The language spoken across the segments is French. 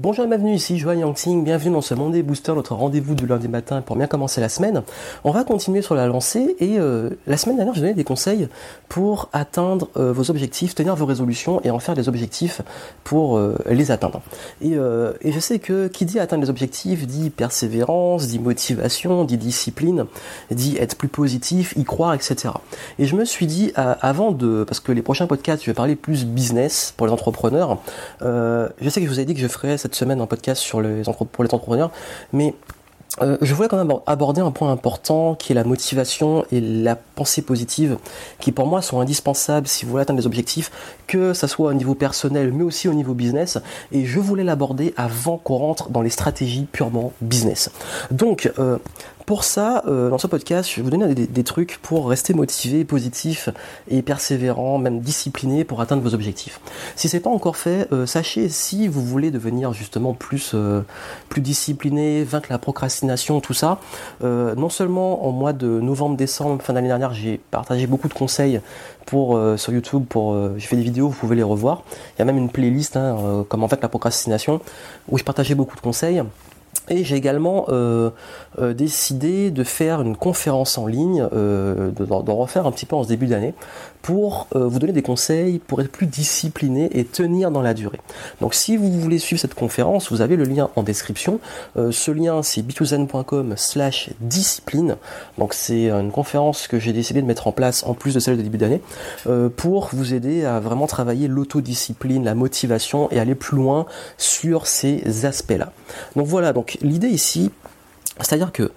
Bonjour et bienvenue ici, Joanne Yangxing, bienvenue dans ce Monday Booster, notre rendez-vous du lundi matin pour bien commencer la semaine. On va continuer sur la lancée et euh, la semaine dernière je donnais des conseils pour atteindre euh, vos objectifs, tenir vos résolutions et en faire des objectifs pour euh, les atteindre. Et, et, je sais que qui dit atteindre les objectifs dit persévérance, dit motivation, dit discipline, dit être plus positif, y croire, etc. Et je me suis dit avant de, parce que les prochains podcasts je vais parler plus business pour les entrepreneurs, je sais que je vous ai dit que je ferais cette semaine un podcast sur les pour les entrepreneurs, mais euh, je voulais quand même aborder un point important qui est la motivation et la pensée positive, qui pour moi sont indispensables si vous voulez atteindre des objectifs, que ça soit au niveau personnel mais aussi au niveau business. Et je voulais l'aborder avant qu'on rentre dans les stratégies purement business. Donc, euh, pour ça, euh, dans ce podcast, je vais vous donner des, trucs pour rester motivé, positif et persévérant, même discipliné pour atteindre vos objectifs. Si c'est pas encore fait, euh, sachez si vous voulez devenir justement plus euh, plus discipliné, vaincre la procrastination, tout ça. non seulement en mois de novembre-décembre, fin d'année dernière, j'ai partagé beaucoup de conseils pour sur YouTube, pour j'ai fait des vidéos, vous pouvez les revoir. Il y a même une playlist, hein, comme en fait la procrastination, où je partageais beaucoup de conseils. Et j'ai également euh, euh, décidé de faire une conférence en ligne, euh, d'en refaire un petit peu en ce début d'année, pour euh, vous donner des conseils pour être plus discipliné et tenir dans la durée. Donc si vous voulez suivre cette conférence, vous avez le lien en description. ce lien c'est bitozen.com slash discipline. Donc c'est une conférence que j'ai décidé de mettre en place en plus de celle de début d'année pour vous aider à vraiment travailler l'autodiscipline, la motivation et aller plus loin sur ces aspects-là. Donc voilà, donc l'idée ici, c'est-à-dire que,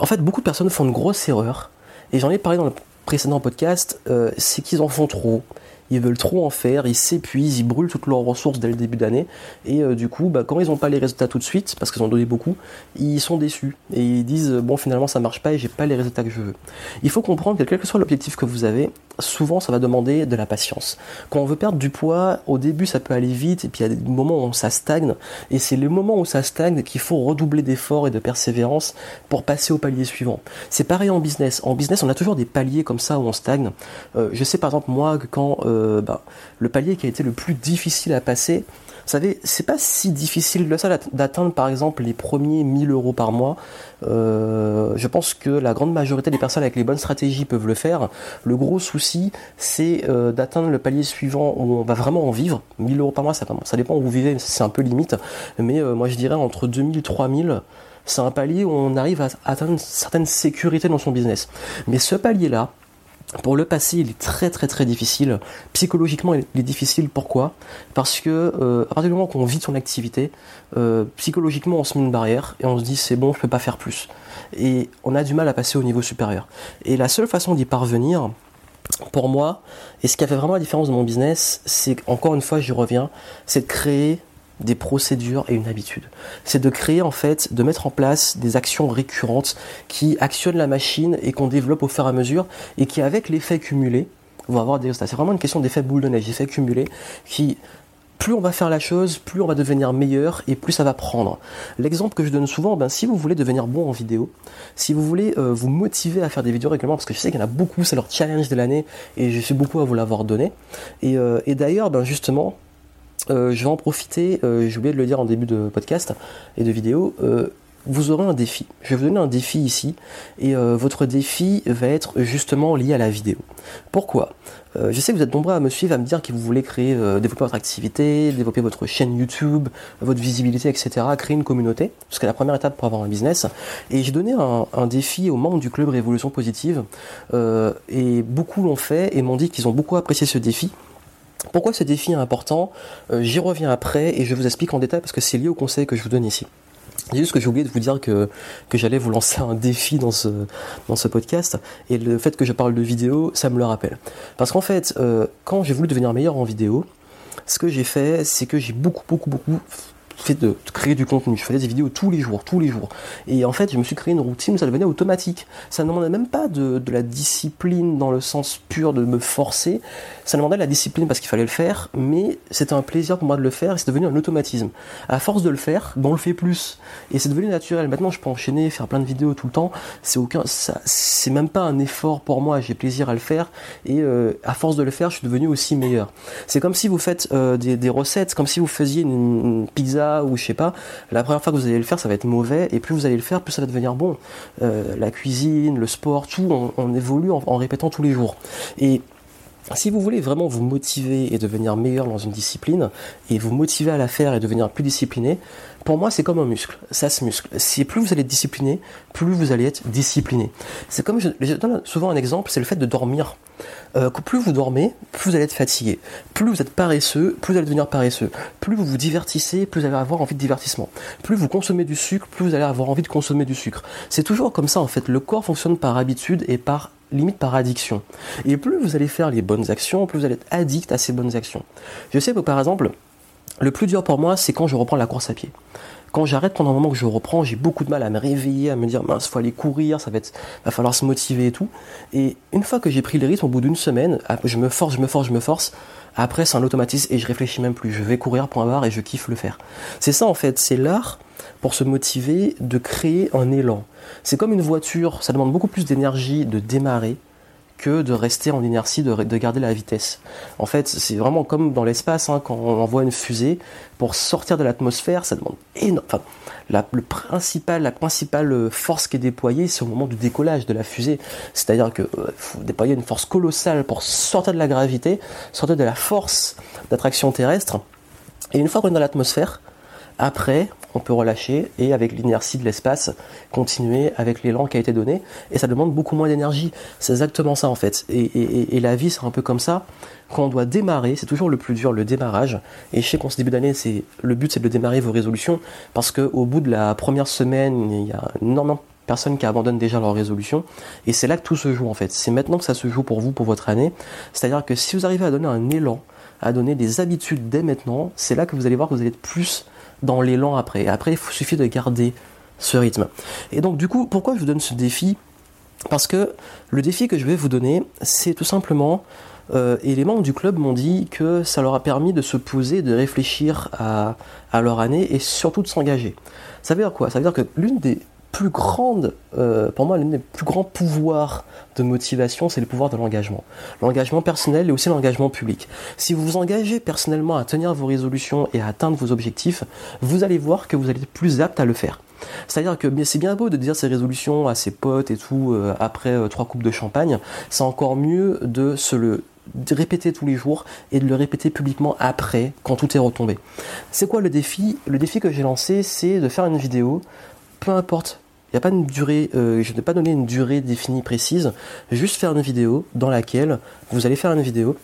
en fait, beaucoup de personnes font une grosse erreur, et j'en ai parlé dans le précédent podcast, euh, c'est qu'ils en font trop ils veulent trop en faire, ils s'épuisent, ils brûlent toutes leurs ressources dès le début d'année, et euh, du coup, bah, quand ils n'ont pas les résultats tout de suite, parce qu'ils ont donné beaucoup, ils sont déçus, et ils disent, bon finalement ça marche pas et j'ai pas les résultats que je veux. Il faut comprendre que quel que soit l'objectif que vous avez, souvent ça va demander de la patience. Quand on veut perdre du poids, au début ça peut aller vite, et puis il y a des moments où ça stagne, et c'est le moment où ça stagne qu'il faut redoubler d'efforts et de persévérance pour passer au palier suivant. C'est pareil en business. En business, on a toujours des paliers comme ça où on stagne. Euh, je sais par exemple moi que quand euh, euh, bah, le palier qui a été le plus difficile à passer. Vous savez, c'est pas si difficile de ça d'atteindre par exemple les premiers 1000 euros par mois. Euh, je pense que la grande majorité des personnes avec les bonnes stratégies peuvent le faire. Le gros souci, c'est euh, d'atteindre le palier suivant où on va vraiment en vivre. 1000 euros par mois, ça, dépend où vous vivez, c'est un peu limite. Mais moi je dirais entre 2000 et 3000 c'est un palier où on arrive à atteindre une certaine sécurité dans son business. Mais ce palier-là, pour le passé, il est très très très difficile. Psychologiquement, il est difficile. Pourquoi? Parce que euh, à partir du moment qu'on vit son activité, euh, psychologiquement, on se met une barrière et on se dit c'est bon, je peux pas faire plus. Et on a du mal à passer au niveau supérieur. Et la seule façon d'y parvenir, pour moi, et ce qui a fait vraiment la différence dans mon business, c'est encore une fois, j'y reviens, c'est de créer des procédures et une habitude. C'est de créer en fait, de mettre en place des actions récurrentes qui actionnent la machine et qu'on développe au fur et à mesure et qui avec l'effet cumulé vont avoir des résultats. C'est vraiment une question d'effet boule de neige, d'effet cumulé qui plus on va faire la chose, plus on va devenir meilleur et plus ça va prendre. L'exemple que je donne souvent, ben, si vous voulez devenir bon en vidéo, si vous voulez euh, vous motiver à faire des vidéos régulièrement, parce que je sais qu'il y en a beaucoup, c'est leur challenge de l'année et je suis beaucoup à vous l'avoir donné. Et, euh, et d'ailleurs, ben, justement, euh, je vais en profiter, euh, j'ai oublié de le dire en début de podcast et de vidéo, euh, vous aurez un défi. Je vais vous donner un défi ici, et votre défi va être justement lié à la vidéo. Pourquoi? Je sais que vous êtes nombreux à me suivre, à me dire que vous voulez créer, développer votre activité, développer votre chaîne YouTube, votre visibilité, etc., créer une communauté, parce que la première étape pour avoir un business. Et j'ai donné un, défi aux membres du club Révolution Positive, et beaucoup l'ont fait et m'ont dit qu'ils ont beaucoup apprécié ce défi. Pourquoi ce défi est important euh, J'y reviens après et je vous explique en détail parce que c'est lié au conseil que je vous donne ici. C'est juste que j'ai oublié de vous dire que, j'allais vous lancer un défi dans ce, dans ce podcast et le fait que je parle de vidéo, ça me le rappelle. Parce qu'en fait, euh, quand j'ai voulu devenir meilleur en vidéo, ce que j'ai fait, c'est que j'ai beaucoup, beaucoup, beaucoup fait de, créer du contenu. Je faisais des vidéos tous les jours, tous les jours. Et en fait, je me suis créé une routine, ça devenait automatique. Ça ne demandait même pas de, la discipline dans le sens pur de me forcer. Ça demandait de la discipline parce qu'il fallait le faire, mais c'était un plaisir pour moi de le faire et c'est devenu un automatisme. À force de le faire, ben on le fait plus. Et c'est devenu naturel. Maintenant, je peux enchaîner, faire plein de vidéos tout le temps. C'est aucun, ça, c'est même pas un effort pour moi. J'ai plaisir à le faire. Et euh, à force de le faire, je suis devenu aussi meilleur. C'est comme si vous faites euh, des, des, recettes, comme si vous faisiez une pizza ou je sais pas, la première fois que vous allez le faire, ça va être mauvais, et plus vous allez le faire, plus ça va devenir bon. Euh, la cuisine, le sport, tout, on, évolue en, en, répétant tous les jours. Et si vous voulez vraiment vous motiver et devenir meilleur dans une discipline, et vous motiver à la faire et devenir plus discipliné, pour moi c'est comme un muscle, ça se muscle. Si plus vous allez être discipliné, plus vous allez être discipliné. C'est comme je, donne souvent un exemple, c'est le fait de dormir. Euh, plus vous dormez, plus vous allez être fatigué. Plus vous êtes paresseux, plus vous allez devenir paresseux. Plus vous vous divertissez, plus vous allez avoir envie de divertissement. Plus vous consommez du sucre, plus vous allez avoir envie de consommer du sucre. C'est toujours comme ça en fait. Le corps fonctionne par habitude et par limite par addiction. Et plus vous allez faire les bonnes actions, plus vous allez être addict à ces bonnes actions. Je sais que par exemple, le plus dur pour moi, c'est quand je reprends la course à pied. Quand j'arrête pendant un moment que je reprends, j'ai beaucoup de mal à me réveiller, à me dire mince, faut aller courir, ça va être, va falloir se motiver et tout. Et une fois que j'ai pris le rythme, au bout d'une semaine, je me force, je me force, je me force. Après, c'est un automatisme et je réfléchis même plus. Je vais courir point barre et je kiffe le faire. C'est ça en fait, c'est l'art pour se motiver de créer un élan. C'est comme une voiture, ça demande beaucoup plus d'énergie de démarrer que de rester en inertie, de, garder la vitesse. En fait, c'est vraiment comme dans l'espace, hein, quand on envoie une fusée, pour sortir de l'atmosphère, ça demande énorme. Enfin, la, la principale force qui est déployée, c'est au moment du décollage de la fusée. C'est-à-dire qu'il euh, faut déployer une force colossale pour sortir de la gravité, sortir de la force d'attraction terrestre. Et une fois qu'on est dans l'atmosphère, après, on peut relâcher et avec l'inertie de l'espace, continuer avec l'élan qui a été donné. Et ça demande beaucoup moins d'énergie. C'est exactement ça en fait. Et, la vie, c'est un peu comme ça. Quand on doit démarrer, c'est toujours le plus dur, le démarrage. Et je sais qu'en ce début d'année, c'est le but, c'est de démarrer vos résolutions parce qu'au bout de la première semaine, il y a énormément de personnes qui abandonnent déjà leurs résolutions. Et c'est là que tout se joue en fait. C'est maintenant que ça se joue pour vous, pour votre année. C'est-à-dire que si vous arrivez à donner un élan, à donner des habitudes dès maintenant, c'est là que vous allez voir que vous allez être plus dans l'élan après. après, il suffit de garder ce rythme. Et donc, du coup, pourquoi je vous donne ce défi? Parce que le défi que je vais vous donner, c'est tout simplement, et les membres du club m'ont dit que ça leur a permis de se poser, de réfléchir à, à leur année et surtout de s'engager. Ça veut dire quoi? Ça veut dire que l'une des plus euh, pour moi, l'un des plus grands pouvoirs de motivation, c'est le pouvoir de l'engagement. L'engagement personnel et aussi l'engagement public. Si vous vous engagez personnellement à tenir vos résolutions et à atteindre vos objectifs, vous allez voir que vous allez être plus apte à le faire. C'est-à-dire que c'est bien beau de dire ses résolutions à ses potes et tout euh, après euh, trois coupes de champagne, c'est encore mieux de se le répéter tous les jours et de le répéter publiquement après quand tout est retombé. C'est quoi le défi? Le défi que j'ai lancé, c'est de faire une vidéo peu importe. Il n'y a pas une durée, euh, je n'ai pas donné une durée définie précise, juste faire une vidéo dans laquelle vous allez faire une vidéo.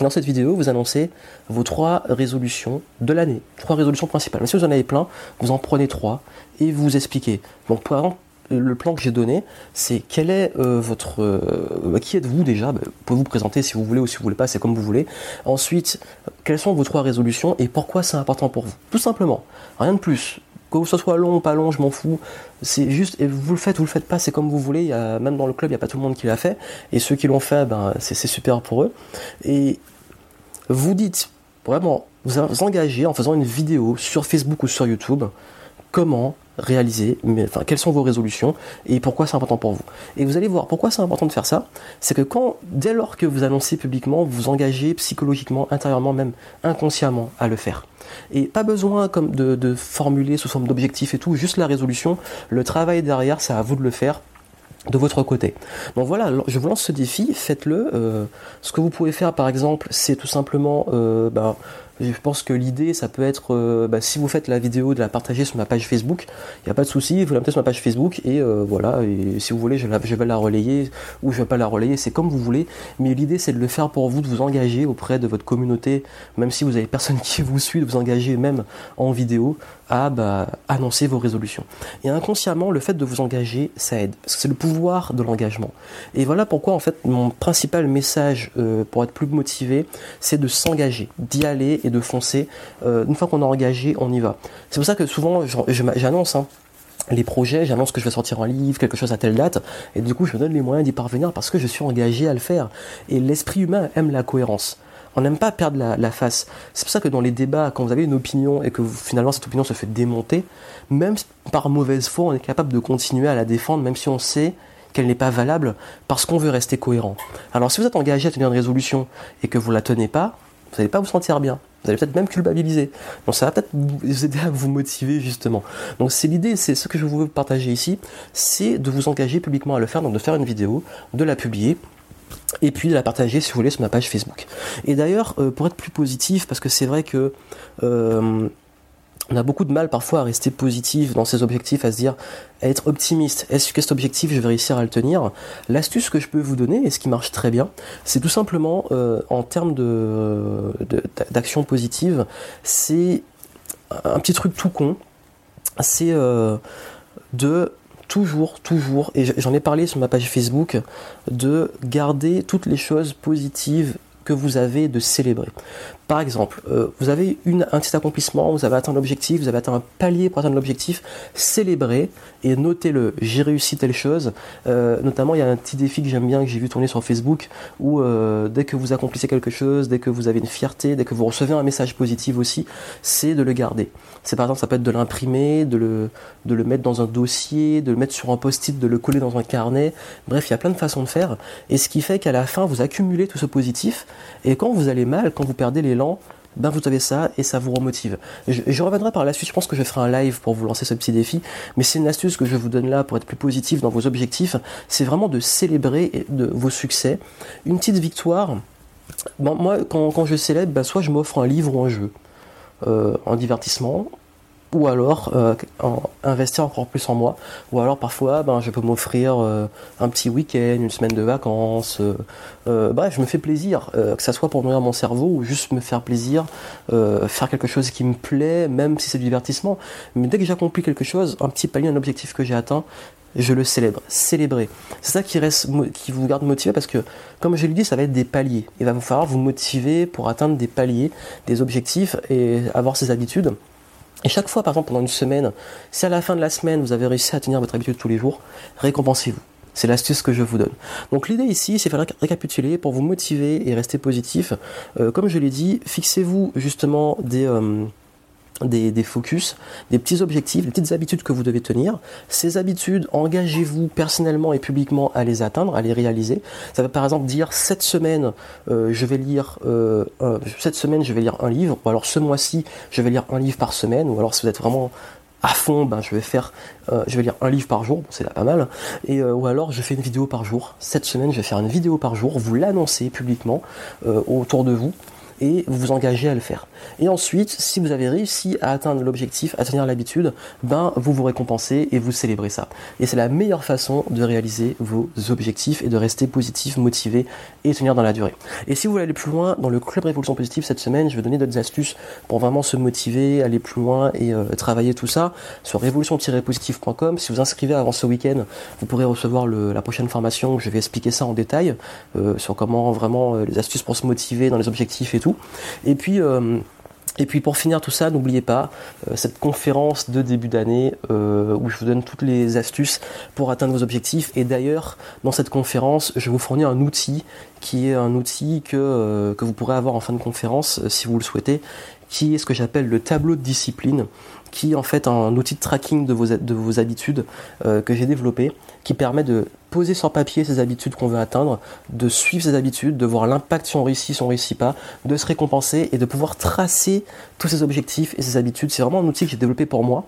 Dans cette vidéo, vous annoncez vos trois résolutions de l'année, trois résolutions principales. Mais si vous en avez plein, vous en prenez trois et vous expliquez. Donc, par exemple, le plan que j'ai donné, c'est quel est euh, votre, euh, qui êtes-vous déjà? Bah, Vous pouvez vous présenter si vous voulez ou si vous voulez pas, c'est comme vous voulez. Ensuite, quelles sont vos trois résolutions et pourquoi c'est important pour vous? Tout simplement, rien de plus que ce soit long ou pas long, je m'en fous. C'est juste, et vous le faites, vous le faites pas, c'est comme vous voulez. Même dans le club, il n'y a pas tout le monde qui l'a fait. Et ceux qui l'ont fait, ben, c'est super pour eux. Et vous dites, vraiment, vous vous engagez en faisant une vidéo sur Facebook ou sur YouTube, comment réaliser, mais, enfin, quelles sont vos résolutions et pourquoi c'est important pour vous. Et vous allez voir pourquoi c'est important de faire ça. C'est que quand, dès lors que vous annoncez publiquement, vous vous engagez psychologiquement, intérieurement, même inconsciemment à le faire. Et pas besoin comme de, formuler sous forme d'objectif et tout, juste la résolution. Le travail derrière, c'est à vous de le faire de votre côté. Donc voilà, je vous lance ce défi, faites-le. Euh, ce que vous pouvez faire par exemple, c'est tout simplement euh, ben, je pense que l'idée, ça peut être, euh, bah, si vous faites la vidéo, de la partager sur ma page Facebook, il n'y a pas de souci, vous la mettez sur ma page Facebook et euh, voilà, et si vous voulez, je, vais la relayer ou je vais pas la relayer, c'est comme vous voulez, mais l'idée c'est de le faire pour vous, de vous engager auprès de votre communauté, même si vous avez personne qui vous suit, de vous engager même en vidéo à bah, annoncer vos résolutions. Et inconsciemment, le fait de vous engager, ça aide, c'est le pouvoir de l'engagement. Et voilà pourquoi en fait mon principal message euh, pour être plus motivé, c'est de s'engager, d'y aller et de foncer. Euh, une fois qu'on a engagé, on y va. C'est pour ça que souvent j'annonce hein, les projets, j'annonce que je vais sortir un livre, quelque chose à telle date, et du coup je me donne les moyens d'y parvenir parce que je suis engagé à le faire. Et l'esprit humain aime la cohérence. On n'aime pas perdre la, face. C'est pour ça que dans les débats, quand vous avez une opinion et que finalement cette opinion se fait démonter, même par mauvaise foi, on est capable de continuer à la défendre, même si on sait qu'elle n'est pas valable, parce qu'on veut rester cohérent. Alors si vous êtes engagé à tenir une résolution et que vous la tenez pas, Vous n'allez pas vous sentir bien. Vous allez peut-être même culpabiliser. Donc ça va peut-être vous aider à vous motiver justement. Donc c'est l'idée, c'est ce que je veux partager ici, c'est de vous engager publiquement à le faire, donc de faire une vidéo, de la publier, et puis de la partager si vous voulez sur ma page Facebook. Et d'ailleurs, euh, pour être plus positif, parce que c'est vrai que euh, on a beaucoup de mal parfois à rester positif dans ses objectifs, à se dire, être optimiste. Est-ce que cet objectif, je vais réussir à le tenir? L'astuce que je peux vous donner, et ce qui marche très bien, c'est tout simplement, euh, en termes de, d'action positive, c'est un petit truc tout con, c'est de toujours, toujours, et j'en ai parlé sur ma page Facebook, de garder toutes les choses positives que vous avez de célébrer. Par exemple, euh, vous avez un petit accomplissement, vous avez atteint l'objectif, vous avez atteint un palier pour atteindre l'objectif, célébrez et notez-le. J'ai réussi telle chose. Euh, notamment, il y a un petit défi que j'aime bien, que j'ai vu tourner sur Facebook, où euh, dès que vous accomplissez quelque chose, dès que vous avez une fierté, dès que vous recevez un message positif aussi, c'est de le garder. C'est par exemple, ça peut être de l'imprimer, de le mettre dans un dossier, de le mettre sur un post-it, de le coller dans un carnet. Bref, il y a plein de façons de faire. Et ce qui fait qu'à la fin, vous accumulez tout ce positif. Et quand vous allez mal, quand vous perdez les ben vous avez ça et ça vous remotive. Je, reviendrai par la suite, je pense que je ferai un live pour vous lancer ce petit défi, mais c'est une astuce que je vous donne là pour être plus positif dans vos objectifs, c'est vraiment de célébrer vos succès. Une petite victoire, ben, moi quand, je célèbre, ben, soit je m'offre un livre ou un jeu, euh, en divertissement, ou alors euh, investir encore plus en moi, ou alors parfois ben, je peux m'offrir euh, un petit week-end, une semaine de vacances, euh, bref, je me fais plaisir, que ça soit pour nourrir mon cerveau ou juste me faire plaisir, faire quelque chose qui me plaît, même si c'est du divertissement, mais dès que j'accomplis quelque chose, un petit palier, un objectif que j'ai atteint, je le célèbre, célébrer. C'est ça qui reste, qui vous garde motivé parce que, comme je l'ai dit, ça va être des paliers. Il va vous falloir vous motiver pour atteindre des paliers, des objectifs et avoir ces habitudes. Et chaque fois, par exemple, pendant une semaine, si à la fin de la semaine, vous avez réussi à tenir votre habitude tous les jours, récompensez-vous. C'est l'astuce que je vous donne. Donc l'idée ici, c'est faire récapituler pour vous motiver et rester positif. Euh, comme je l'ai dit, fixez-vous justement des... Euh, des, focus, des petits objectifs, des petites habitudes que vous devez tenir. Ces habitudes, engagez-vous personnellement et publiquement à les atteindre, à les réaliser. Ça veut par exemple dire cette semaine, euh, je vais lire euh, cette semaine, je vais lire un livre, ou alors ce mois-ci, je vais lire un livre par semaine, ou alors si vous êtes vraiment à fond, ben, je vais faire, euh, je vais lire un livre par jour, c'est là pas mal, et ou alors je fais une vidéo par jour. Cette semaine, je vais faire une vidéo par jour, vous l'annoncez publiquement autour de vous et vous vous engagez à le faire. Et ensuite, si vous avez réussi à atteindre l'objectif, à tenir l'habitude, ben vous vous récompensez et vous célébrez ça. Et c'est la meilleure façon de réaliser vos objectifs et de rester positif, motivé et tenir dans la durée. Et si vous voulez aller plus loin, dans le club Révolution Positive cette semaine, je vais donner d'autres astuces pour vraiment se motiver, aller plus loin et euh, travailler tout ça sur révolution-positive.com. Si vous inscrivez avant ce week-end, vous pourrez recevoir la prochaine formation où je vais expliquer ça en détail euh, sur comment vraiment euh, les astuces pour se motiver dans les objectifs et tout. Et puis euh, et puis pour finir tout ça, n'oubliez pas euh, cette conférence de début d'année euh, où je vous donne toutes les astuces pour atteindre vos objectifs. Et d'ailleurs, dans cette conférence, je vous fournis un outil qui est un outil que, que vous pourrez avoir en fin de conférence si vous le souhaitez, qui est ce que j'appelle le tableau de discipline qui est en fait un outil de tracking de vos, de vos habitudes que j'ai développé, qui permet de poser sur papier ces habitudes qu'on veut atteindre, de suivre ces habitudes, de voir l'impact si on réussit, si on réussit pas, de se récompenser et de pouvoir tracer tous ces objectifs et ces habitudes. C'est vraiment un outil que j'ai développé pour moi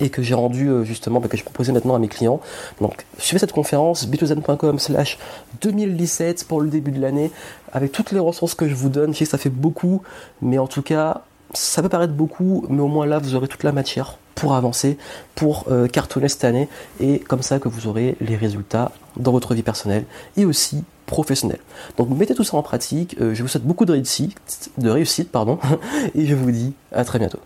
et que j'ai rendu euh, justement, bah, que je proposais maintenant à mes clients. Donc suivez cette conférence, bitozen.com slash 2017 pour le début de l'année, avec toutes les ressources que je vous donne. Je sais que ça fait beaucoup, mais en tout cas, ça peut paraître beaucoup, mais au moins là, vous aurez toute la matière pour avancer, pour euh, cartonner cette année, et comme ça que vous aurez les résultats dans votre vie personnelle et aussi professionnelle. Donc mettez tout ça en pratique, euh, je vous souhaite beaucoup de réussite, pardon, et je vous dis à très bientôt.